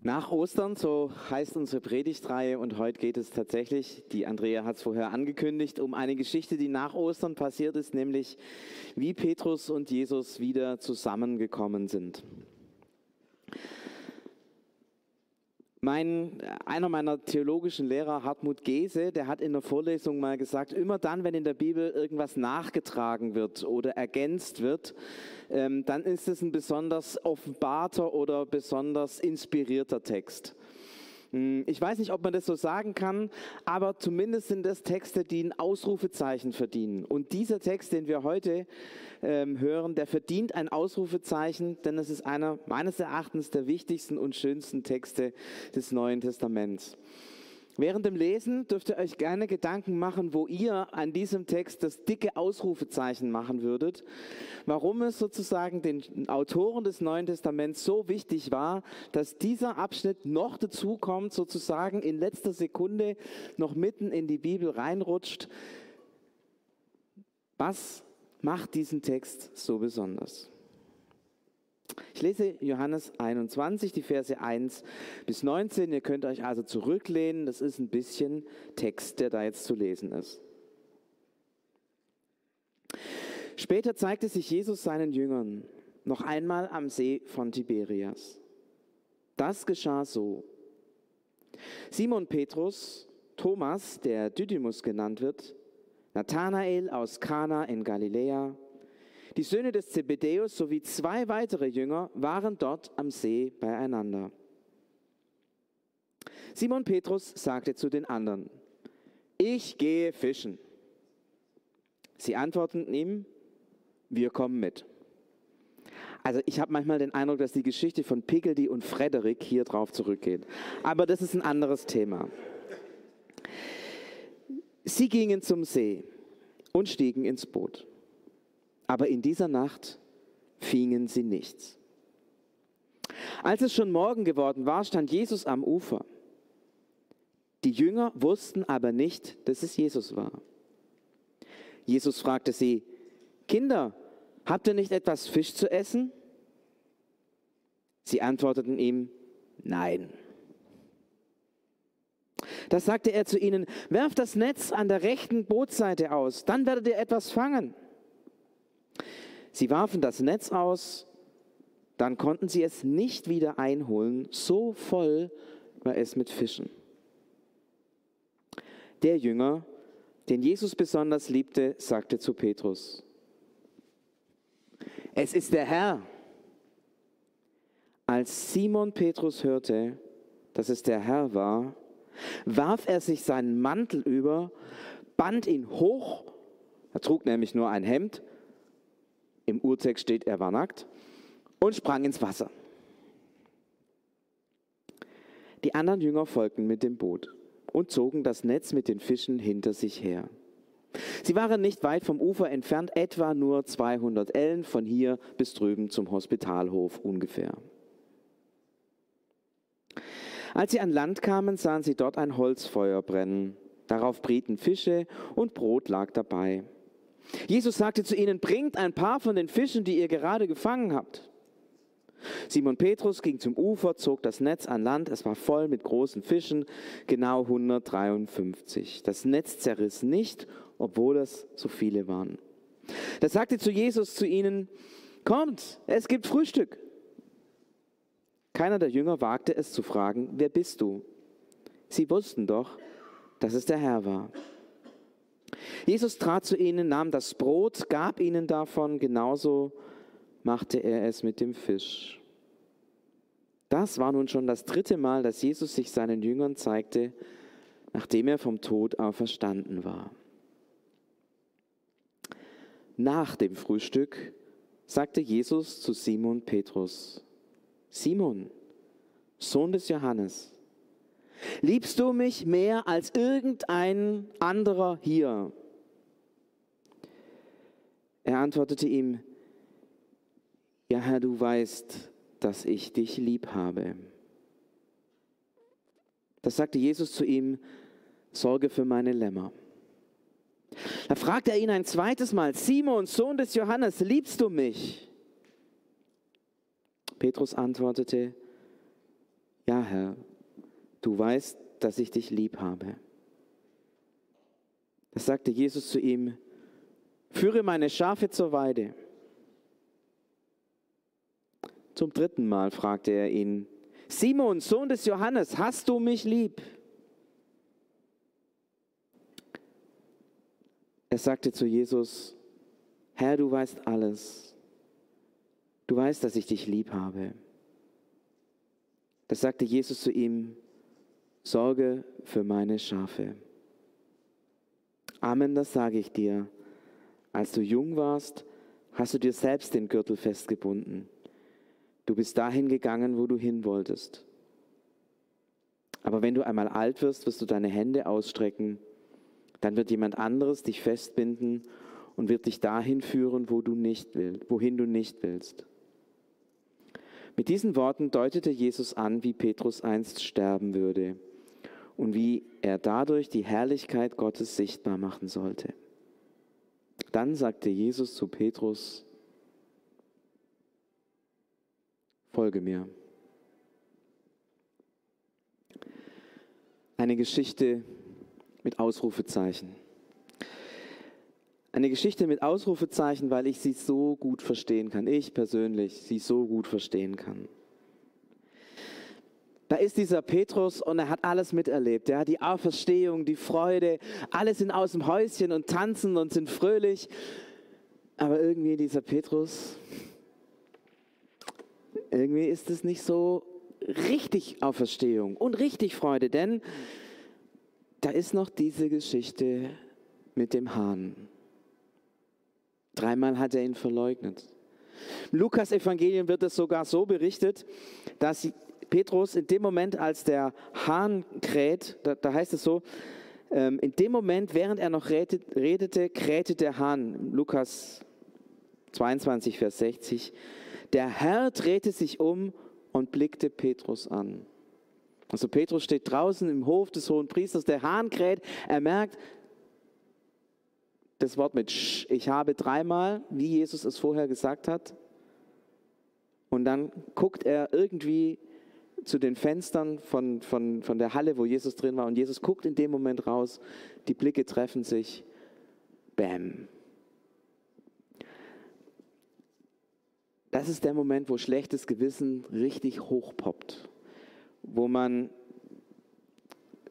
Nach Ostern, so heißt unsere Predigtreihe und heute geht es tatsächlich, die Andrea hat es vorher angekündigt, um eine Geschichte, die nach Ostern passiert ist, nämlich wie Petrus und Jesus wieder zusammengekommen sind. Mein, einer meiner theologischen Lehrer, Hartmut Gese, der hat in der Vorlesung mal gesagt, immer dann, wenn in der Bibel irgendwas nachgetragen wird oder ergänzt wird, ähm, dann ist es ein besonders offenbarter oder besonders inspirierter Text. Hm, ich weiß nicht, ob man das so sagen kann, aber zumindest sind das Texte, die ein Ausrufezeichen verdienen. Und dieser Text, den wir heute ähm, hören, der verdient ein Ausrufezeichen, denn es ist einer meines Erachtens der wichtigsten und schönsten Texte des Neuen Testaments. Während dem Lesen dürft ihr euch gerne Gedanken machen, wo ihr an diesem Text das dicke Ausrufezeichen machen würdet, warum es sozusagen den Autoren des Neuen Testaments so wichtig war, dass dieser Abschnitt noch dazu kommt, sozusagen in letzter Sekunde noch mitten in die Bibel reinrutscht. Was macht diesen Text so besonders? Ich lese Johannes 21, die Verse 1 bis 19. Ihr könnt euch also zurücklehnen. Das ist ein bisschen Text, der da jetzt zu lesen ist. Später zeigte sich Jesus seinen Jüngern noch einmal am See von Tiberias. Das geschah so. Simon Petrus, Thomas, der Didymus genannt wird, Nathanael aus Kana in Galiläa, die Söhne des Zebedäus sowie zwei weitere Jünger waren dort am See beieinander. Simon Petrus sagte zu den anderen, ich gehe fischen. Sie antworteten ihm, wir kommen mit. Also ich habe manchmal den Eindruck, dass die Geschichte von Pickledy und Frederik hier drauf zurückgeht. Aber das ist ein anderes Thema. Sie gingen zum See und stiegen ins Boot. Aber in dieser Nacht fingen sie nichts. Als es schon Morgen geworden war, stand Jesus am Ufer. Die Jünger wussten aber nicht, dass es Jesus war. Jesus fragte sie, Kinder, habt ihr nicht etwas Fisch zu essen? Sie antworteten ihm, nein. Da sagte er zu ihnen, werft das Netz an der rechten Bootseite aus, dann werdet ihr etwas fangen. Sie warfen das Netz aus, dann konnten sie es nicht wieder einholen, so voll war es mit Fischen. Der Jünger, den Jesus besonders liebte, sagte zu Petrus, es ist der Herr. Als Simon Petrus hörte, dass es der Herr war, warf er sich seinen Mantel über, band ihn hoch, er trug nämlich nur ein Hemd, im Urtext steht, er war nackt und sprang ins Wasser. Die anderen Jünger folgten mit dem Boot und zogen das Netz mit den Fischen hinter sich her. Sie waren nicht weit vom Ufer entfernt, etwa nur 200 Ellen von hier bis drüben zum Hospitalhof ungefähr. Als sie an Land kamen, sahen sie dort ein Holzfeuer brennen. Darauf brieten Fische und Brot lag dabei. Jesus sagte zu ihnen, bringt ein paar von den Fischen, die ihr gerade gefangen habt. Simon Petrus ging zum Ufer, zog das Netz an Land. Es war voll mit großen Fischen, genau 153. Das Netz zerriss nicht, obwohl es so viele waren. Da sagte zu Jesus zu ihnen, kommt, es gibt Frühstück. Keiner der Jünger wagte es zu fragen, wer bist du? Sie wussten doch, dass es der Herr war. Jesus trat zu ihnen, nahm das Brot, gab ihnen davon, genauso machte er es mit dem Fisch. Das war nun schon das dritte Mal, dass Jesus sich seinen Jüngern zeigte, nachdem er vom Tod auferstanden war. Nach dem Frühstück sagte Jesus zu Simon Petrus, Simon, Sohn des Johannes, Liebst du mich mehr als irgendein anderer hier? Er antwortete ihm, ja Herr, du weißt, dass ich dich lieb habe. Das sagte Jesus zu ihm, sorge für meine Lämmer. Da fragte er ihn ein zweites Mal, Simon, Sohn des Johannes, liebst du mich? Petrus antwortete, ja Herr, du weißt, dass ich dich lieb habe. Da sagte Jesus zu ihm, führe meine Schafe zur Weide. Zum dritten Mal fragte er ihn, Simon, Sohn des Johannes, hast du mich lieb? Er sagte zu Jesus, Herr, du weißt alles. Du weißt, dass ich dich lieb habe. Da sagte Jesus zu ihm, Sorge für meine Schafe. Amen, das sage ich dir. Als du jung warst, hast du dir selbst den Gürtel festgebunden. Du bist dahin gegangen, wo du hin wolltest. Aber wenn du einmal alt wirst, wirst du deine Hände ausstrecken. Dann wird jemand anderes dich festbinden und wird dich dahin führen, wo du nicht willst, wohin du nicht willst. Mit diesen Worten deutete Jesus an, wie Petrus einst sterben würde und wie er dadurch die Herrlichkeit Gottes sichtbar machen sollte. Dann sagte Jesus zu Petrus, Folge mir. Eine Geschichte mit Ausrufezeichen. Eine Geschichte mit Ausrufezeichen, weil ich sie so gut verstehen kann. Ich persönlich sie so gut verstehen kann. Da ist dieser Petrus und er hat alles miterlebt. Ja, die Auferstehung, die Freude, alle sind aus dem Häuschen und tanzen und sind fröhlich. Aber irgendwie dieser Petrus, irgendwie ist es nicht so richtig Auferstehung und richtig Freude, denn da ist noch diese Geschichte mit dem Hahn. Dreimal hat er ihn verleugnet. Im Lukas Evangelium wird es sogar so berichtet, dass Petrus in dem Moment, als der Hahn kräht, da, da heißt es so, ähm, in dem Moment, während er noch redet, redete, krähte der Hahn. Lukas 22, Vers 60. Der Herr drehte sich um und blickte Petrus an. Also Petrus steht draußen im Hof des hohen Priesters, der Hahn kräht, er merkt das Wort mit Sch, ich habe dreimal, wie Jesus es vorher gesagt hat. Und dann guckt er irgendwie zu den Fenstern von, von, von der Halle, wo Jesus drin war. Und Jesus guckt in dem Moment raus, die Blicke treffen sich. Bäm. das ist der Moment, wo schlechtes Gewissen richtig hochpoppt, wo man,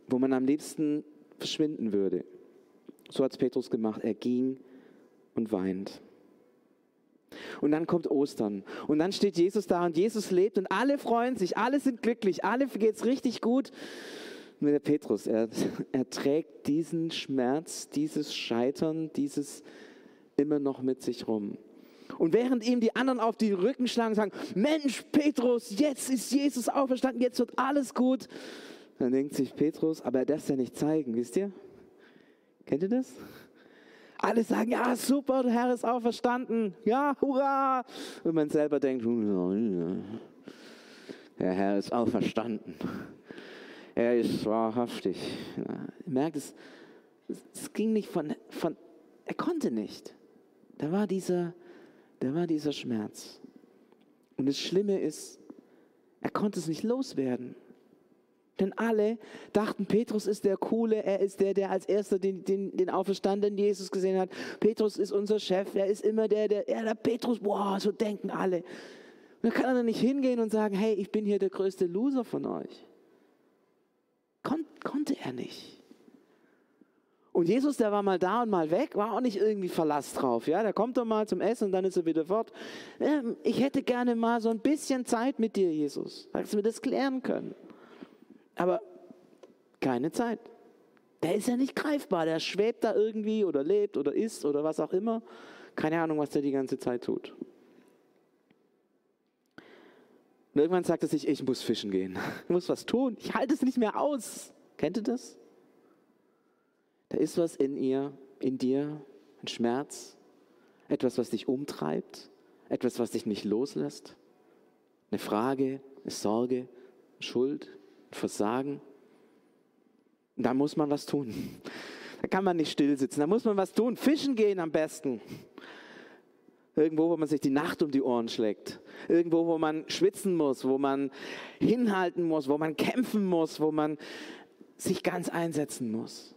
wo man am liebsten verschwinden würde. So hat es Petrus gemacht. Er ging und weint. Und dann kommt Ostern. Und dann steht Jesus da und Jesus lebt und alle freuen sich, alle sind glücklich, alle geht es richtig gut. Nur der Petrus, er, er trägt diesen Schmerz, dieses Scheitern, dieses immer noch mit sich rum. Und während ihm die anderen auf die Rücken schlagen und sagen, Mensch, Petrus, jetzt ist Jesus auferstanden, jetzt wird alles gut. Dann denkt sich Petrus, aber er darf es ja nicht zeigen, wisst ihr? Kennt ihr das? Alle sagen, ja, super, der Herr ist auferstanden. Ja, hurra. Und man selber denkt, der Herr ist auferstanden. Er ist wahrhaftig. Ja, merkt, es, es ging nicht von, von, er konnte nicht. Da war dieser, da war dieser Schmerz. Und das Schlimme ist, er konnte es nicht loswerden. Denn alle dachten, Petrus ist der Coole, er ist der, der als erster den, den, den auferstandenen Jesus gesehen hat. Petrus ist unser Chef, er ist immer der, der, ja, der Petrus, boah, so denken alle. Und dann kann er nicht hingehen und sagen, hey, ich bin hier der größte Loser von euch. Kon konnte er nicht. Und Jesus, der war mal da und mal weg, war auch nicht irgendwie Verlass drauf. Ja, der kommt doch mal zum Essen und dann ist er wieder fort. Ähm, ich hätte gerne mal so ein bisschen Zeit mit dir, Jesus. Sagst du mir das klären können? Aber keine Zeit. Der ist ja nicht greifbar. Der schwebt da irgendwie oder lebt oder isst oder was auch immer. Keine Ahnung, was der die ganze Zeit tut. Und irgendwann sagt er sich, ich muss fischen gehen. Ich muss was tun. Ich halte es nicht mehr aus. Kennt ihr das? Da ist was in ihr, in dir, ein Schmerz, etwas, was dich umtreibt, etwas, was dich nicht loslässt, eine Frage, eine Sorge, Schuld, Versagen. Da muss man was tun. Da kann man nicht still sitzen, da muss man was tun. Fischen gehen am besten. Irgendwo, wo man sich die Nacht um die Ohren schlägt. Irgendwo, wo man schwitzen muss, wo man hinhalten muss, wo man kämpfen muss, wo man sich ganz einsetzen muss.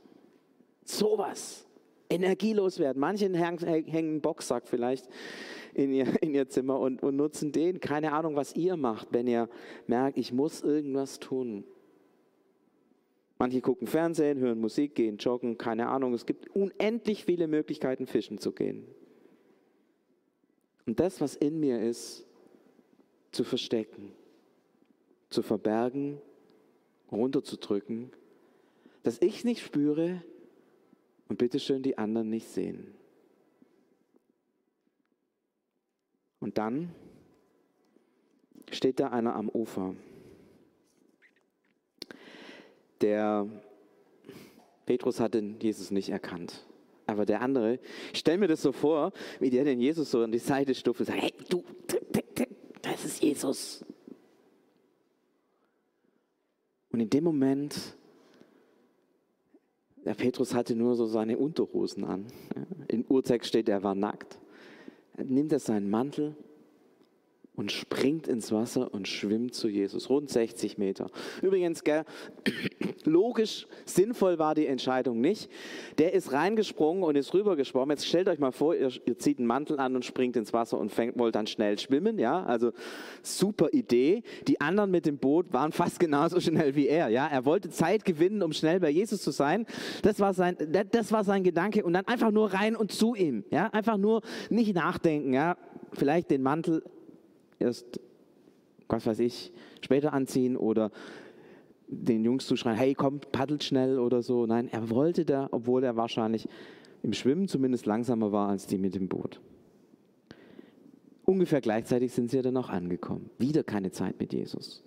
Sowas. Energielos werden. Manche hängen einen Boxsack vielleicht in ihr, in ihr Zimmer und, und nutzen den. Keine Ahnung, was ihr macht, wenn ihr merkt, ich muss irgendwas tun. Manche gucken Fernsehen, hören Musik, gehen joggen, keine Ahnung. Es gibt unendlich viele Möglichkeiten, fischen zu gehen. Und das, was in mir ist, zu verstecken, zu verbergen, runterzudrücken, dass ich nicht spüre und bitteschön die anderen nicht sehen. Und dann steht da einer am Ufer. Der Petrus hat den Jesus nicht erkannt. Aber der andere, ich stelle mir das so vor, wie der den Jesus so an die Seite stuft und sagt, hey, du, das ist Jesus. Und in dem Moment, der Petrus hatte nur so seine Unterhosen an. Im Urtext steht, er war nackt. Nimmt er seinen Mantel und springt ins Wasser und schwimmt zu Jesus. Rund 60 Meter. Übrigens, gell, logisch, sinnvoll war die Entscheidung nicht. Der ist reingesprungen und ist rübergeschwommen. Jetzt stellt euch mal vor, ihr, ihr zieht einen Mantel an und springt ins Wasser und fängt, wollt dann schnell schwimmen. Ja, also super Idee. Die anderen mit dem Boot waren fast genauso schnell wie er. Ja, er wollte Zeit gewinnen, um schnell bei Jesus zu sein. Das war sein, das war sein Gedanke und dann einfach nur rein und zu ihm. Ja, einfach nur nicht nachdenken. Ja, vielleicht den Mantel erst, was weiß ich, später anziehen oder den Jungs zuschreien, hey, komm, paddelt schnell oder so. Nein, er wollte da, obwohl er wahrscheinlich im Schwimmen zumindest langsamer war als die mit dem Boot. Ungefähr gleichzeitig sind sie ja dann auch angekommen. Wieder keine Zeit mit Jesus.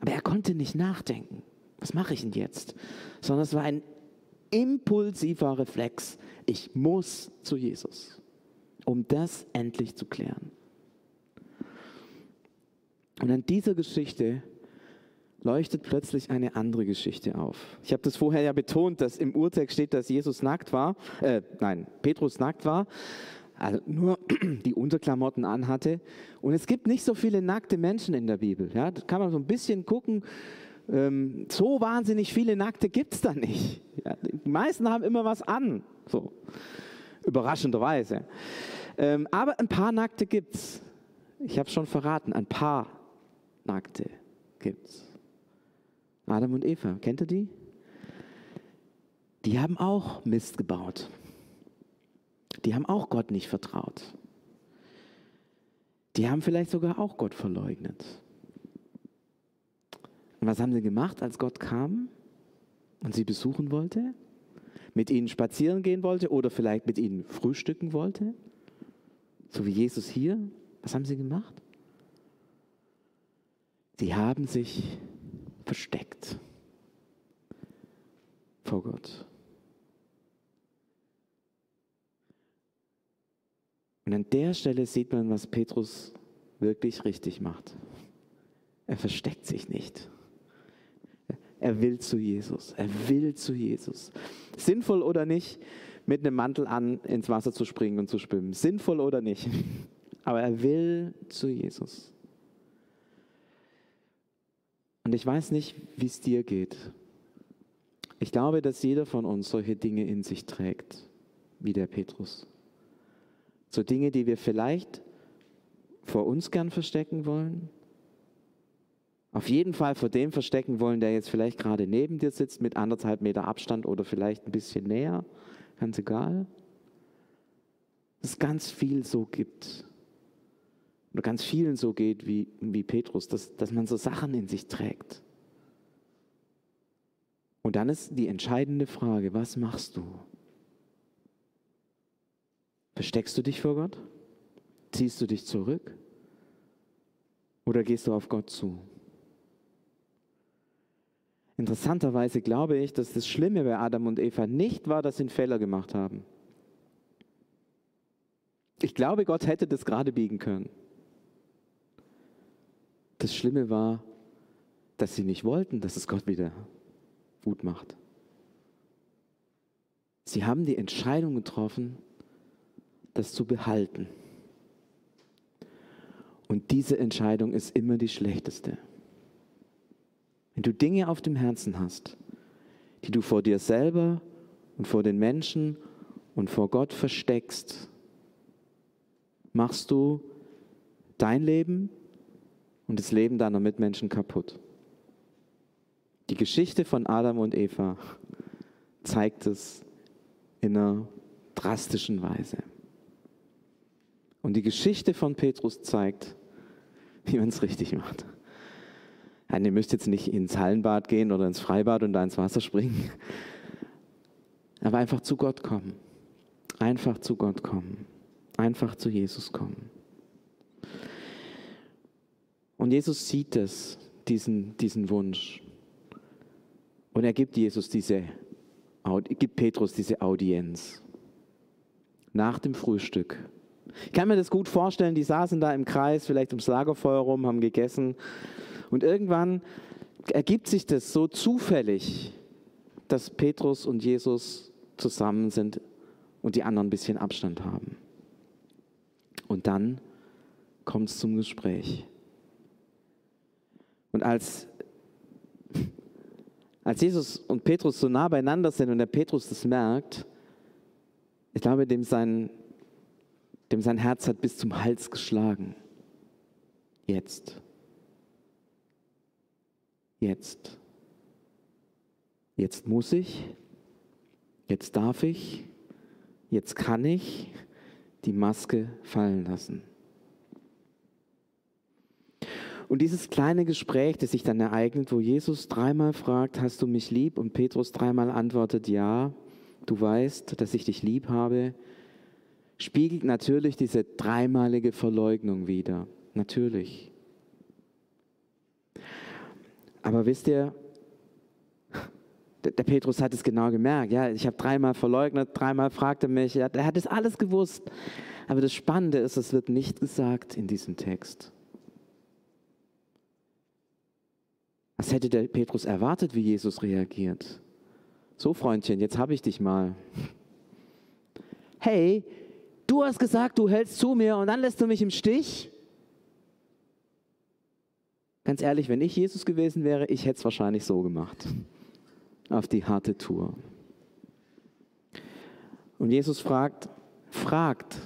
Aber er konnte nicht nachdenken. Was mache ich denn jetzt? Sondern es war ein impulsiver Reflex. Ich muss zu Jesus, um das endlich zu klären. Und an dieser Geschichte leuchtet plötzlich eine andere Geschichte auf. Ich habe das vorher ja betont, dass im Urtext steht, dass Jesus nackt war, äh, nein, Petrus nackt war, also nur die Unterklamotten anhatte. Und es gibt nicht so viele nackte Menschen in der Bibel. Ja, da kann man so ein bisschen gucken. Ähm, so wahnsinnig viele Nackte gibt es da nicht. Ja, die meisten haben immer was an, so überraschenderweise. Ähm, aber ein paar Nackte gibt es. Ich habe schon verraten, ein paar Nackte gibt's. Adam und Eva, kennt ihr die? Die haben auch Mist gebaut. Die haben auch Gott nicht vertraut. Die haben vielleicht sogar auch Gott verleugnet. Und was haben sie gemacht, als Gott kam und sie besuchen wollte? Mit ihnen spazieren gehen wollte oder vielleicht mit ihnen frühstücken wollte? So wie Jesus hier. Was haben sie gemacht? Sie haben sich versteckt vor Gott. Und an der Stelle sieht man, was Petrus wirklich richtig macht. Er versteckt sich nicht. Er will zu Jesus. Er will zu Jesus. Sinnvoll oder nicht, mit einem Mantel an ins Wasser zu springen und zu schwimmen. Sinnvoll oder nicht. Aber er will zu Jesus. Und ich weiß nicht, wie es dir geht. Ich glaube, dass jeder von uns solche Dinge in sich trägt, wie der Petrus. So Dinge, die wir vielleicht vor uns gern verstecken wollen, auf jeden Fall vor dem verstecken wollen, der jetzt vielleicht gerade neben dir sitzt mit anderthalb Meter Abstand oder vielleicht ein bisschen näher, ganz egal. Dass es ganz viel so gibt oder ganz vielen so geht wie, wie Petrus, dass, dass man so Sachen in sich trägt. Und dann ist die entscheidende Frage, was machst du? Versteckst du dich vor Gott? Ziehst du dich zurück? Oder gehst du auf Gott zu? Interessanterweise glaube ich, dass das Schlimme bei Adam und Eva nicht war, dass sie einen Fehler gemacht haben. Ich glaube, Gott hätte das gerade biegen können. Das Schlimme war, dass sie nicht wollten, dass es Gott wieder gut macht. Sie haben die Entscheidung getroffen, das zu behalten. Und diese Entscheidung ist immer die schlechteste. Wenn du Dinge auf dem Herzen hast, die du vor dir selber und vor den Menschen und vor Gott versteckst, machst du dein Leben und das Leben deiner Mitmenschen kaputt. Die Geschichte von Adam und Eva zeigt es in einer drastischen Weise. Und die Geschichte von Petrus zeigt, wie man es richtig macht. Nein, ihr müsst jetzt nicht ins Hallenbad gehen oder ins Freibad und da ins Wasser springen, aber einfach zu Gott kommen. Einfach zu Gott kommen. Einfach zu Jesus kommen. Und Jesus sieht es, diesen, diesen Wunsch. Und er gibt Jesus diese, gibt Petrus diese Audienz. Nach dem Frühstück. Ich kann mir das gut vorstellen, die saßen da im Kreis, vielleicht ums Lagerfeuer rum, haben gegessen. Und irgendwann ergibt sich das so zufällig, dass Petrus und Jesus zusammen sind und die anderen ein bisschen Abstand haben. Und dann kommt es zum Gespräch. Und als, als Jesus und Petrus so nah beieinander sind und der Petrus das merkt, ich glaube, dem sein, dem sein Herz hat bis zum Hals geschlagen. Jetzt. Jetzt. Jetzt muss ich, jetzt darf ich, jetzt kann ich die Maske fallen lassen. Und dieses kleine Gespräch, das sich dann ereignet, wo Jesus dreimal fragt, hast du mich lieb? Und Petrus dreimal antwortet, ja, du weißt, dass ich dich lieb habe, spiegelt natürlich diese dreimalige Verleugnung wider. Natürlich. Aber wisst ihr, der Petrus hat es genau gemerkt. Ja, ich habe dreimal verleugnet, dreimal fragte mich. Ja, er hat es alles gewusst. Aber das Spannende ist, es wird nicht gesagt in diesem Text. Was hätte der Petrus erwartet, wie Jesus reagiert? So, Freundchen, jetzt habe ich dich mal. Hey, du hast gesagt, du hältst zu mir und dann lässt du mich im Stich? Ganz ehrlich, wenn ich Jesus gewesen wäre, ich hätte es wahrscheinlich so gemacht. Auf die harte Tour. Und Jesus fragt, fragt,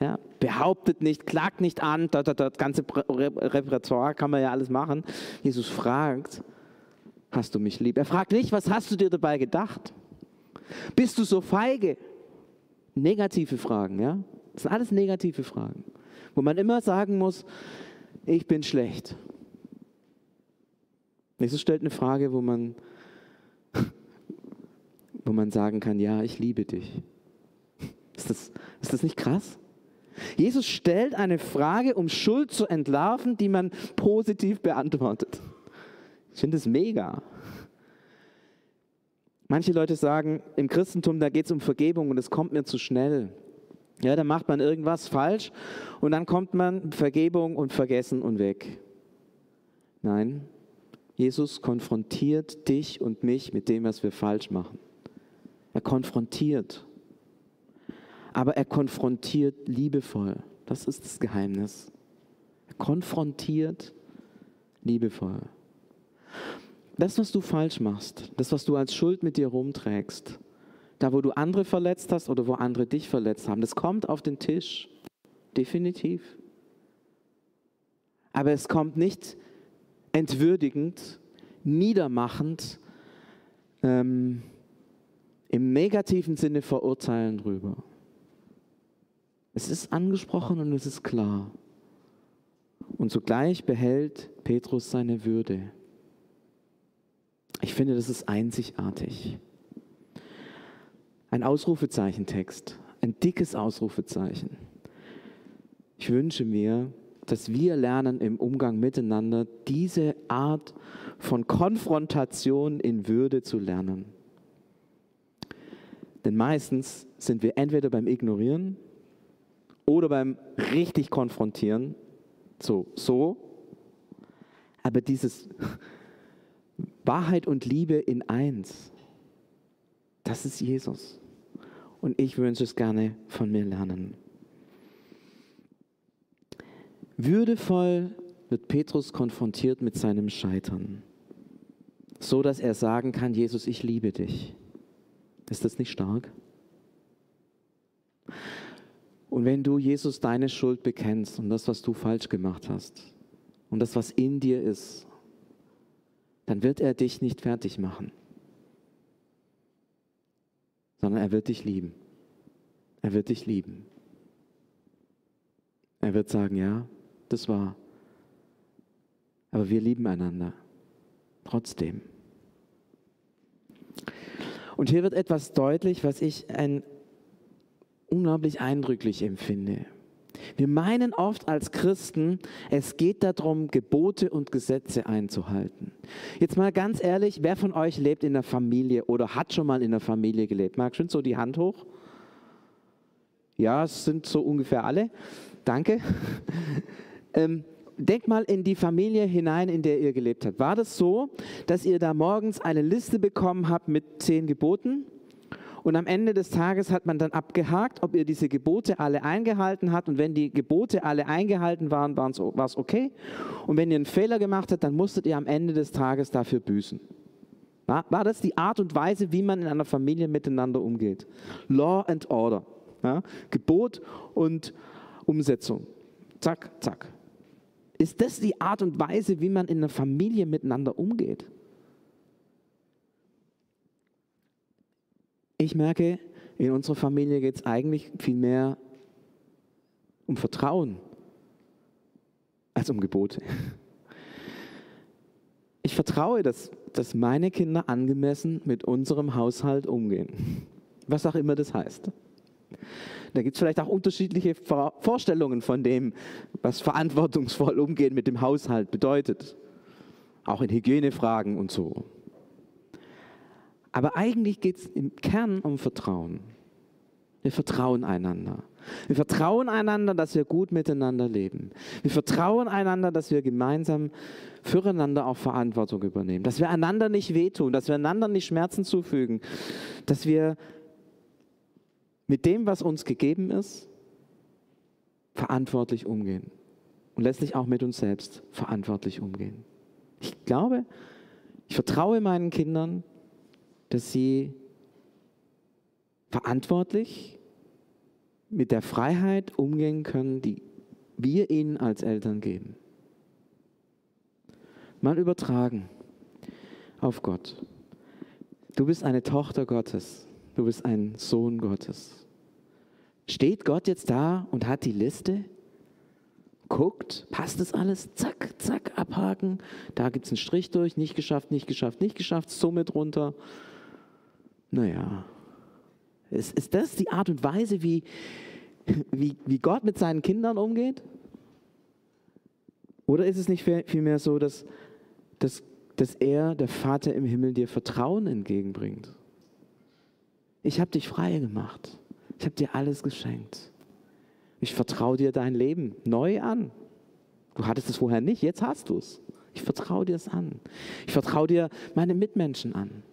ja, behauptet nicht, klagt nicht an, das, das, das ganze Repertoire kann man ja alles machen. Jesus fragt, hast du mich lieb? Er fragt nicht, was hast du dir dabei gedacht? Bist du so feige? Negative Fragen, ja? Das sind alles negative Fragen, wo man immer sagen muss, ich bin schlecht. Jesus stellt eine Frage, wo man, wo man sagen kann, ja, ich liebe dich. Ist das, ist das nicht krass? Jesus stellt eine Frage, um Schuld zu entlarven, die man positiv beantwortet. Ich finde das mega. Manche Leute sagen, im Christentum, da geht es um Vergebung und es kommt mir zu schnell. Ja, da macht man irgendwas falsch und dann kommt man Vergebung und Vergessen und weg. Nein, Jesus konfrontiert dich und mich mit dem, was wir falsch machen. Er konfrontiert aber er konfrontiert liebevoll. Das ist das Geheimnis. Er konfrontiert liebevoll. Das, was du falsch machst, das, was du als Schuld mit dir rumträgst, da, wo du andere verletzt hast oder wo andere dich verletzt haben, das kommt auf den Tisch. Definitiv. Aber es kommt nicht entwürdigend, niedermachend, ähm, im negativen Sinne verurteilen rüber. Es ist angesprochen und es ist klar. Und zugleich behält Petrus seine Würde. Ich finde, das ist einzigartig. Ein Ausrufezeichentext, ein dickes Ausrufezeichen. Ich wünsche mir, dass wir lernen im Umgang miteinander diese Art von Konfrontation in Würde zu lernen. Denn meistens sind wir entweder beim Ignorieren oder beim richtig konfrontieren, so, so. Aber dieses Wahrheit und Liebe in eins, das ist Jesus. Und ich wünsche es gerne von mir lernen. Würdevoll wird Petrus konfrontiert mit seinem Scheitern, so dass er sagen kann, Jesus, ich liebe dich. Ist das nicht stark? Und wenn du Jesus deine Schuld bekennst und das, was du falsch gemacht hast und das, was in dir ist, dann wird er dich nicht fertig machen, sondern er wird dich lieben. Er wird dich lieben. Er wird sagen, ja, das war. Aber wir lieben einander. Trotzdem. Und hier wird etwas deutlich, was ich ein unglaublich eindrücklich empfinde. Wir meinen oft als Christen, es geht darum, Gebote und Gesetze einzuhalten. Jetzt mal ganz ehrlich, wer von euch lebt in der Familie oder hat schon mal in der Familie gelebt? Mag schon so die Hand hoch? Ja, es sind so ungefähr alle. Danke. ähm, denkt mal in die Familie hinein, in der ihr gelebt habt. War das so, dass ihr da morgens eine Liste bekommen habt mit zehn Geboten? Und am Ende des Tages hat man dann abgehakt, ob ihr diese Gebote alle eingehalten habt. Und wenn die Gebote alle eingehalten waren, war es okay. Und wenn ihr einen Fehler gemacht habt, dann musstet ihr am Ende des Tages dafür büßen. War, war das die Art und Weise, wie man in einer Familie miteinander umgeht? Law and Order. Ja? Gebot und Umsetzung. Zack, zack. Ist das die Art und Weise, wie man in einer Familie miteinander umgeht? Ich merke, in unserer Familie geht es eigentlich viel mehr um Vertrauen als um Gebote. Ich vertraue, dass, dass meine Kinder angemessen mit unserem Haushalt umgehen. Was auch immer das heißt. Da gibt es vielleicht auch unterschiedliche Vorstellungen von dem, was verantwortungsvoll umgehen mit dem Haushalt bedeutet. Auch in Hygienefragen und so. Aber eigentlich geht es im Kern um Vertrauen. Wir vertrauen einander. Wir vertrauen einander, dass wir gut miteinander leben. Wir vertrauen einander, dass wir gemeinsam füreinander auch Verantwortung übernehmen. Dass wir einander nicht wehtun, dass wir einander nicht Schmerzen zufügen. Dass wir mit dem, was uns gegeben ist, verantwortlich umgehen. Und letztlich auch mit uns selbst verantwortlich umgehen. Ich glaube, ich vertraue meinen Kindern, dass sie verantwortlich mit der Freiheit umgehen können, die wir ihnen als Eltern geben. Mal übertragen auf Gott. Du bist eine Tochter Gottes du bist ein Sohn Gottes. Steht Gott jetzt da und hat die Liste? Guckt, passt das alles? Zack, zack, abhaken. Da gibt es einen Strich durch, nicht geschafft, nicht geschafft, nicht geschafft, somit runter. Naja, ist, ist das die Art und Weise, wie, wie, wie Gott mit seinen Kindern umgeht? Oder ist es nicht vielmehr so, dass, dass, dass er, der Vater im Himmel, dir Vertrauen entgegenbringt? Ich habe dich frei gemacht. Ich habe dir alles geschenkt. Ich vertraue dir dein Leben neu an. Du hattest es vorher nicht, jetzt hast du es. Ich vertraue dir es an. Ich vertraue dir meine Mitmenschen an.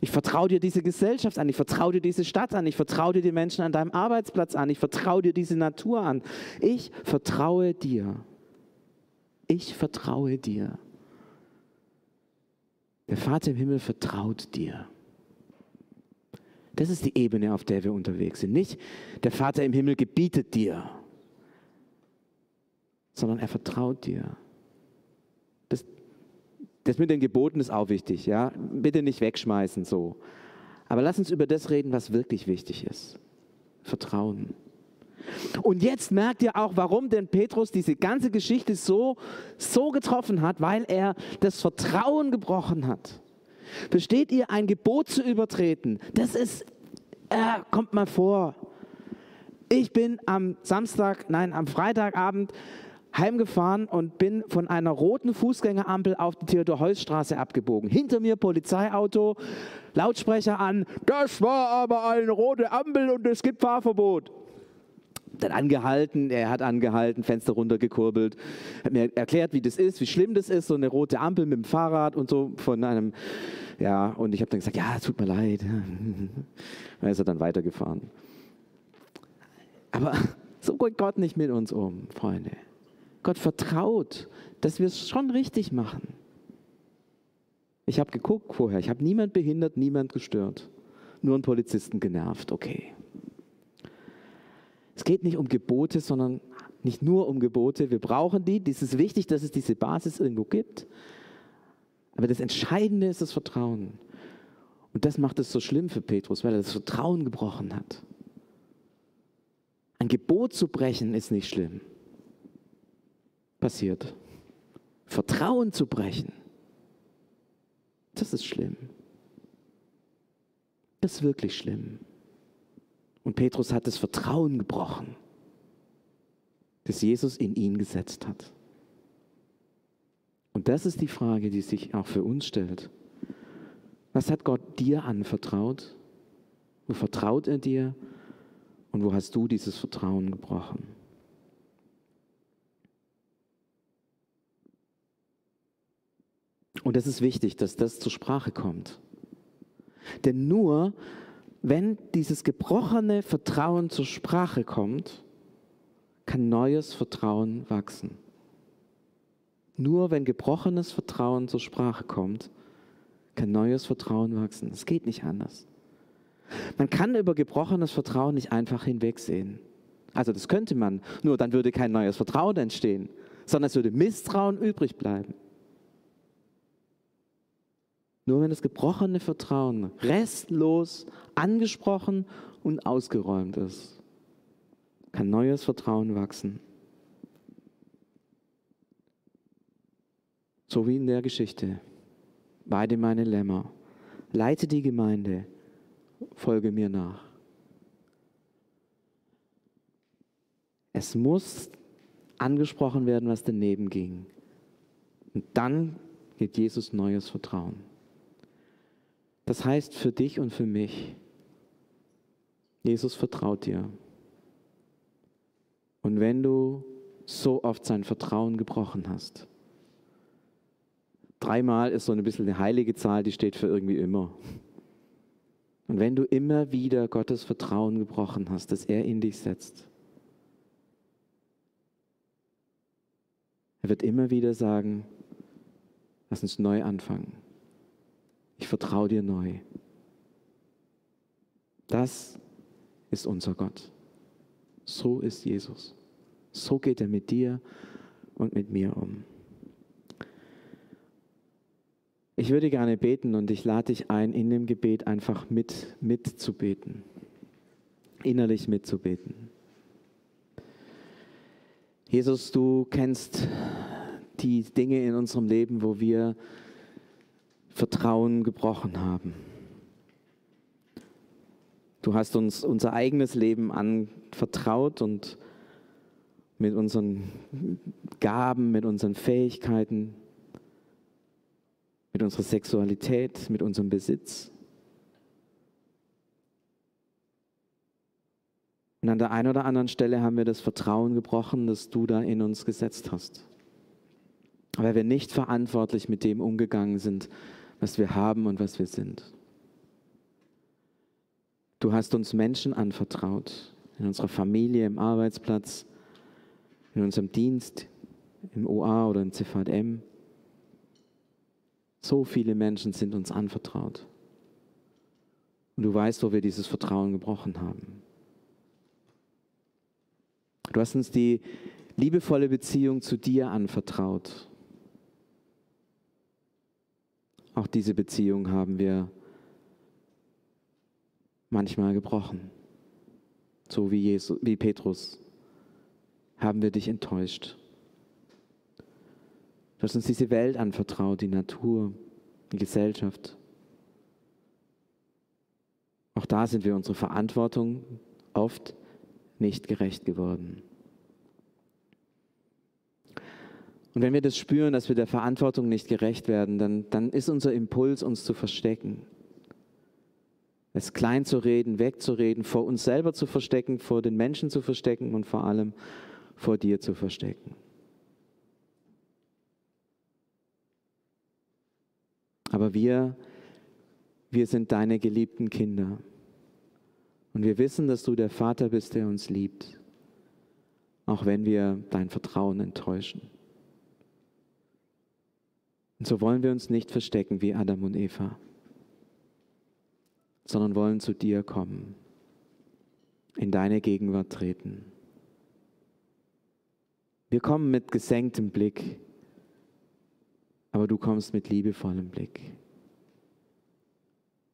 Ich vertraue dir diese Gesellschaft an. Ich vertraue dir diese Stadt an. Ich vertraue dir die Menschen an deinem Arbeitsplatz an. Ich vertraue dir diese Natur an. Ich vertraue dir. Ich vertraue dir. Der Vater im Himmel vertraut dir. Das ist die Ebene, auf der wir unterwegs sind. Nicht der Vater im Himmel gebietet dir, sondern er vertraut dir. Das, das mit den Geboten ist auch wichtig, ja. Bitte nicht wegschmeißen so. Aber lass uns über das reden, was wirklich wichtig ist. Vertrauen. Und jetzt merkt ihr auch, warum denn Petrus diese ganze Geschichte so, so getroffen hat, weil er das Vertrauen gebrochen hat. Versteht ihr, ein Gebot zu übertreten, das ist, äh, kommt mal vor. Ich bin am Samstag, nein, am Freitagabend heimgefahren und bin von einer roten Fußgängerampel auf die Theodor-Heuss-Straße abgebogen. Hinter mir Polizeiauto, Lautsprecher an, das war aber eine rote Ampel und es gibt Fahrverbot dann angehalten, er hat angehalten, Fenster runtergekurbelt, hat mir erklärt, wie das ist, wie schlimm das ist, so eine rote Ampel mit dem Fahrrad und so von einem, ja, und ich habe dann gesagt, ja, es tut mir leid. Dann ist er dann weitergefahren. Aber so geht Gott nicht mit uns um, Freunde. Gott vertraut, dass wir es schon richtig machen. Ich habe geguckt vorher, ich habe niemand behindert, niemand gestört, nur einen Polizisten genervt, okay. Es geht nicht um Gebote, sondern nicht nur um Gebote. Wir brauchen die. Es ist wichtig, dass es diese Basis irgendwo gibt. Aber das Entscheidende ist das Vertrauen. Und das macht es so schlimm für Petrus, weil er das Vertrauen gebrochen hat. Ein Gebot zu brechen ist nicht schlimm. Passiert. Vertrauen zu brechen, das ist schlimm. Das ist wirklich schlimm. Und Petrus hat das Vertrauen gebrochen, das Jesus in ihn gesetzt hat. Und das ist die Frage, die sich auch für uns stellt. Was hat Gott dir anvertraut? Wo vertraut er dir? Und wo hast du dieses Vertrauen gebrochen? Und es ist wichtig, dass das zur Sprache kommt. Denn nur wenn dieses gebrochene Vertrauen zur Sprache kommt, kann neues Vertrauen wachsen. Nur wenn gebrochenes Vertrauen zur Sprache kommt, kann neues Vertrauen wachsen. Es geht nicht anders. Man kann über gebrochenes Vertrauen nicht einfach hinwegsehen. Also das könnte man, nur dann würde kein neues Vertrauen entstehen, sondern es würde Misstrauen übrig bleiben. Nur wenn das gebrochene Vertrauen restlos angesprochen und ausgeräumt ist, kann neues Vertrauen wachsen. So wie in der Geschichte. Beide meine Lämmer. Leite die Gemeinde, folge mir nach. Es muss angesprochen werden, was daneben ging. Und dann gibt Jesus neues Vertrauen. Das heißt für dich und für mich, Jesus vertraut dir. Und wenn du so oft sein Vertrauen gebrochen hast, dreimal ist so ein bisschen eine heilige Zahl, die steht für irgendwie immer. Und wenn du immer wieder Gottes Vertrauen gebrochen hast, dass er in dich setzt, er wird immer wieder sagen, lass uns neu anfangen. Ich vertraue dir neu. Das ist unser Gott. So ist Jesus. So geht er mit dir und mit mir um. Ich würde gerne beten und ich lade dich ein, in dem Gebet einfach mit, mitzubeten, innerlich mitzubeten. Jesus, du kennst die Dinge in unserem Leben, wo wir Vertrauen gebrochen haben. Du hast uns unser eigenes Leben anvertraut und mit unseren Gaben, mit unseren Fähigkeiten, mit unserer Sexualität, mit unserem Besitz. Und an der einen oder anderen Stelle haben wir das Vertrauen gebrochen, das du da in uns gesetzt hast. Weil wir nicht verantwortlich mit dem umgegangen sind, was wir haben und was wir sind. Du hast uns Menschen anvertraut, in unserer Familie, im Arbeitsplatz, in unserem Dienst, im OA oder im CVM. So viele Menschen sind uns anvertraut. Und du weißt, wo wir dieses Vertrauen gebrochen haben. Du hast uns die liebevolle Beziehung zu dir anvertraut. Auch diese Beziehung haben wir manchmal gebrochen. So wie, Jesus, wie Petrus haben wir dich enttäuscht. Du hast uns diese Welt anvertraut, die Natur, die Gesellschaft. Auch da sind wir unserer Verantwortung oft nicht gerecht geworden. Und wenn wir das spüren, dass wir der Verantwortung nicht gerecht werden, dann, dann ist unser Impuls, uns zu verstecken. Es klein zu reden, wegzureden, vor uns selber zu verstecken, vor den Menschen zu verstecken und vor allem vor dir zu verstecken. Aber wir, wir sind deine geliebten Kinder. Und wir wissen, dass du der Vater bist, der uns liebt. auch wenn wir dein Vertrauen enttäuschen. Und so wollen wir uns nicht verstecken wie Adam und Eva, sondern wollen zu dir kommen, in deine Gegenwart treten. Wir kommen mit gesenktem Blick, aber du kommst mit liebevollem Blick.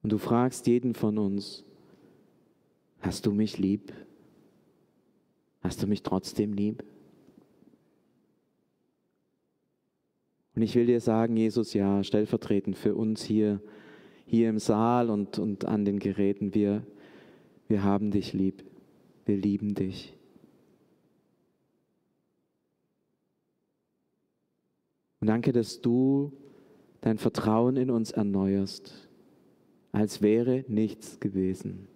Und du fragst jeden von uns, hast du mich lieb? Hast du mich trotzdem lieb? Und ich will dir sagen, Jesus, ja, stellvertretend für uns hier, hier im Saal und, und an den Geräten, wir, wir haben dich lieb. Wir lieben dich. Und danke, dass du dein Vertrauen in uns erneuerst, als wäre nichts gewesen.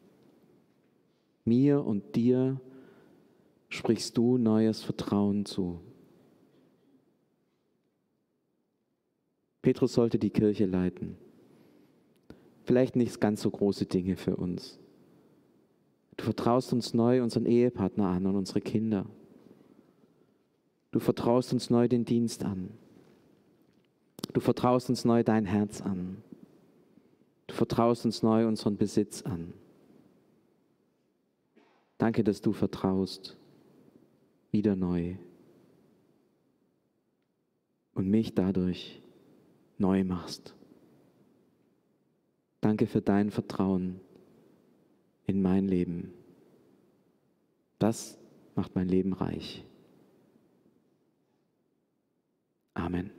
Mir und dir sprichst du neues Vertrauen zu. Petrus sollte die Kirche leiten. Vielleicht nicht ganz so große Dinge für uns. Du vertraust uns neu unseren Ehepartner an und unsere Kinder. Du vertraust uns neu den Dienst an. Du vertraust uns neu dein Herz an. Du vertraust uns neu unseren Besitz an. Danke, dass du vertraust, wieder neu. Und mich dadurch neu machst. Danke für dein Vertrauen in mein Leben. Das macht mein Leben reich. Amen.